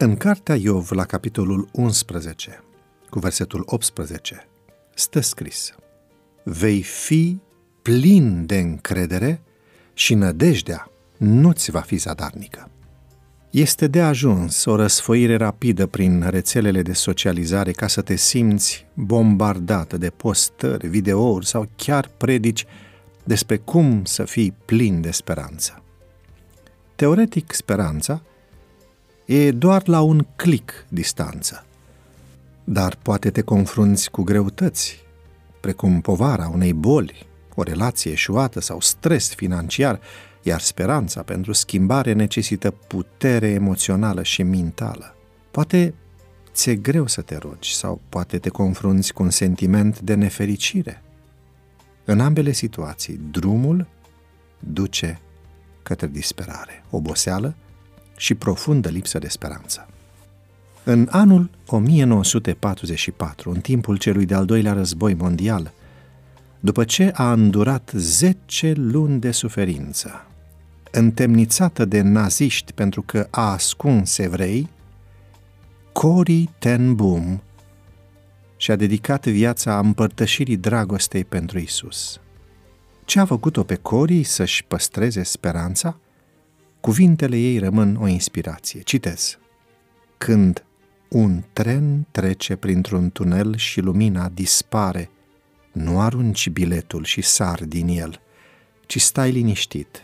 În cartea Iov, la capitolul 11, cu versetul 18, stă scris Vei fi plin de încredere și nădejdea nu-ți va fi zadarnică. Este de ajuns o răsfoire rapidă prin rețelele de socializare ca să te simți bombardată de postări, videouri sau chiar predici despre cum să fii plin de speranță. Teoretic, speranța e doar la un clic distanță, dar poate te confrunți cu greutăți, precum povara unei boli, o relație eșuată sau stres financiar, iar speranța pentru schimbare necesită putere emoțională și mentală. Poate ți-e greu să te rogi sau poate te confrunți cu un sentiment de nefericire. În ambele situații, drumul duce către disperare, oboseală și profundă lipsă de speranță. În anul 1944, în timpul celui de-al doilea război mondial, după ce a îndurat 10 luni de suferință, întemnițată de naziști pentru că a ascuns evrei, Cory ten Boom și-a dedicat viața împărtășirii dragostei pentru Isus. Ce a făcut-o pe Cory să-și păstreze speranța? Cuvintele ei rămân o inspirație. Citez. Când un tren trece printr-un tunel și lumina dispare, nu arunci biletul și sar din el, ci stai liniștit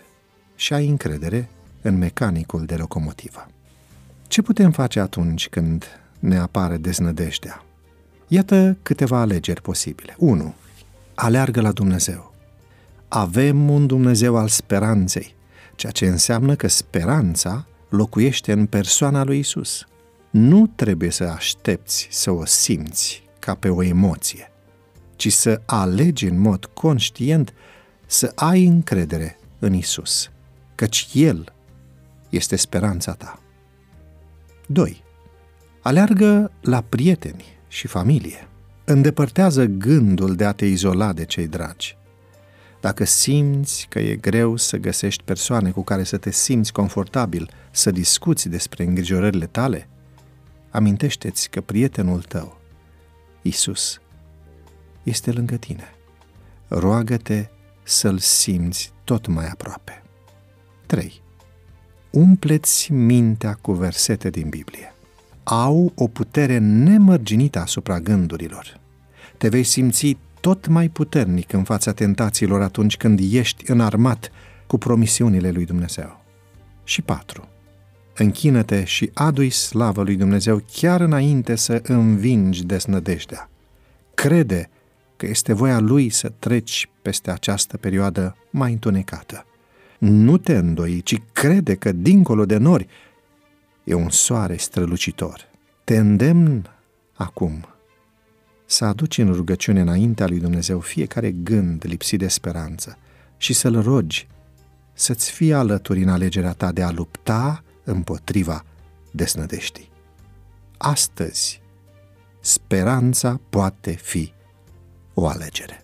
și ai încredere în mecanicul de locomotivă. Ce putem face atunci când ne apare deznădejdea? Iată câteva alegeri posibile. 1. Aleargă la Dumnezeu. Avem un Dumnezeu al speranței, ceea ce înseamnă că speranța locuiește în persoana lui Isus. Nu trebuie să aștepți să o simți ca pe o emoție, ci să alegi în mod conștient să ai încredere în Isus, căci El este speranța ta. 2. Aleargă la prieteni și familie. Îndepărtează gândul de a te izola de cei dragi. Dacă simți că e greu să găsești persoane cu care să te simți confortabil, să discuți despre îngrijorările tale, amintește-ți că prietenul tău, Isus, este lângă tine. Roagă-te să-l simți tot mai aproape. 3. Umpleți mintea cu versete din Biblie. Au o putere nemărginită asupra gândurilor. Te vei simți tot mai puternic în fața tentațiilor atunci când ești înarmat cu promisiunile lui Dumnezeu. Și 4. Închină-te și adu-i slavă lui Dumnezeu chiar înainte să învingi desnădejdea. Crede că este voia lui să treci peste această perioadă mai întunecată. Nu te îndoi, ci crede că dincolo de nori e un soare strălucitor. Te îndemn acum să aduci în rugăciune înaintea lui Dumnezeu fiecare gând lipsit de speranță și să-L rogi să-ți fie alături în alegerea ta de a lupta împotriva desnădeștii. Astăzi, speranța poate fi o alegere.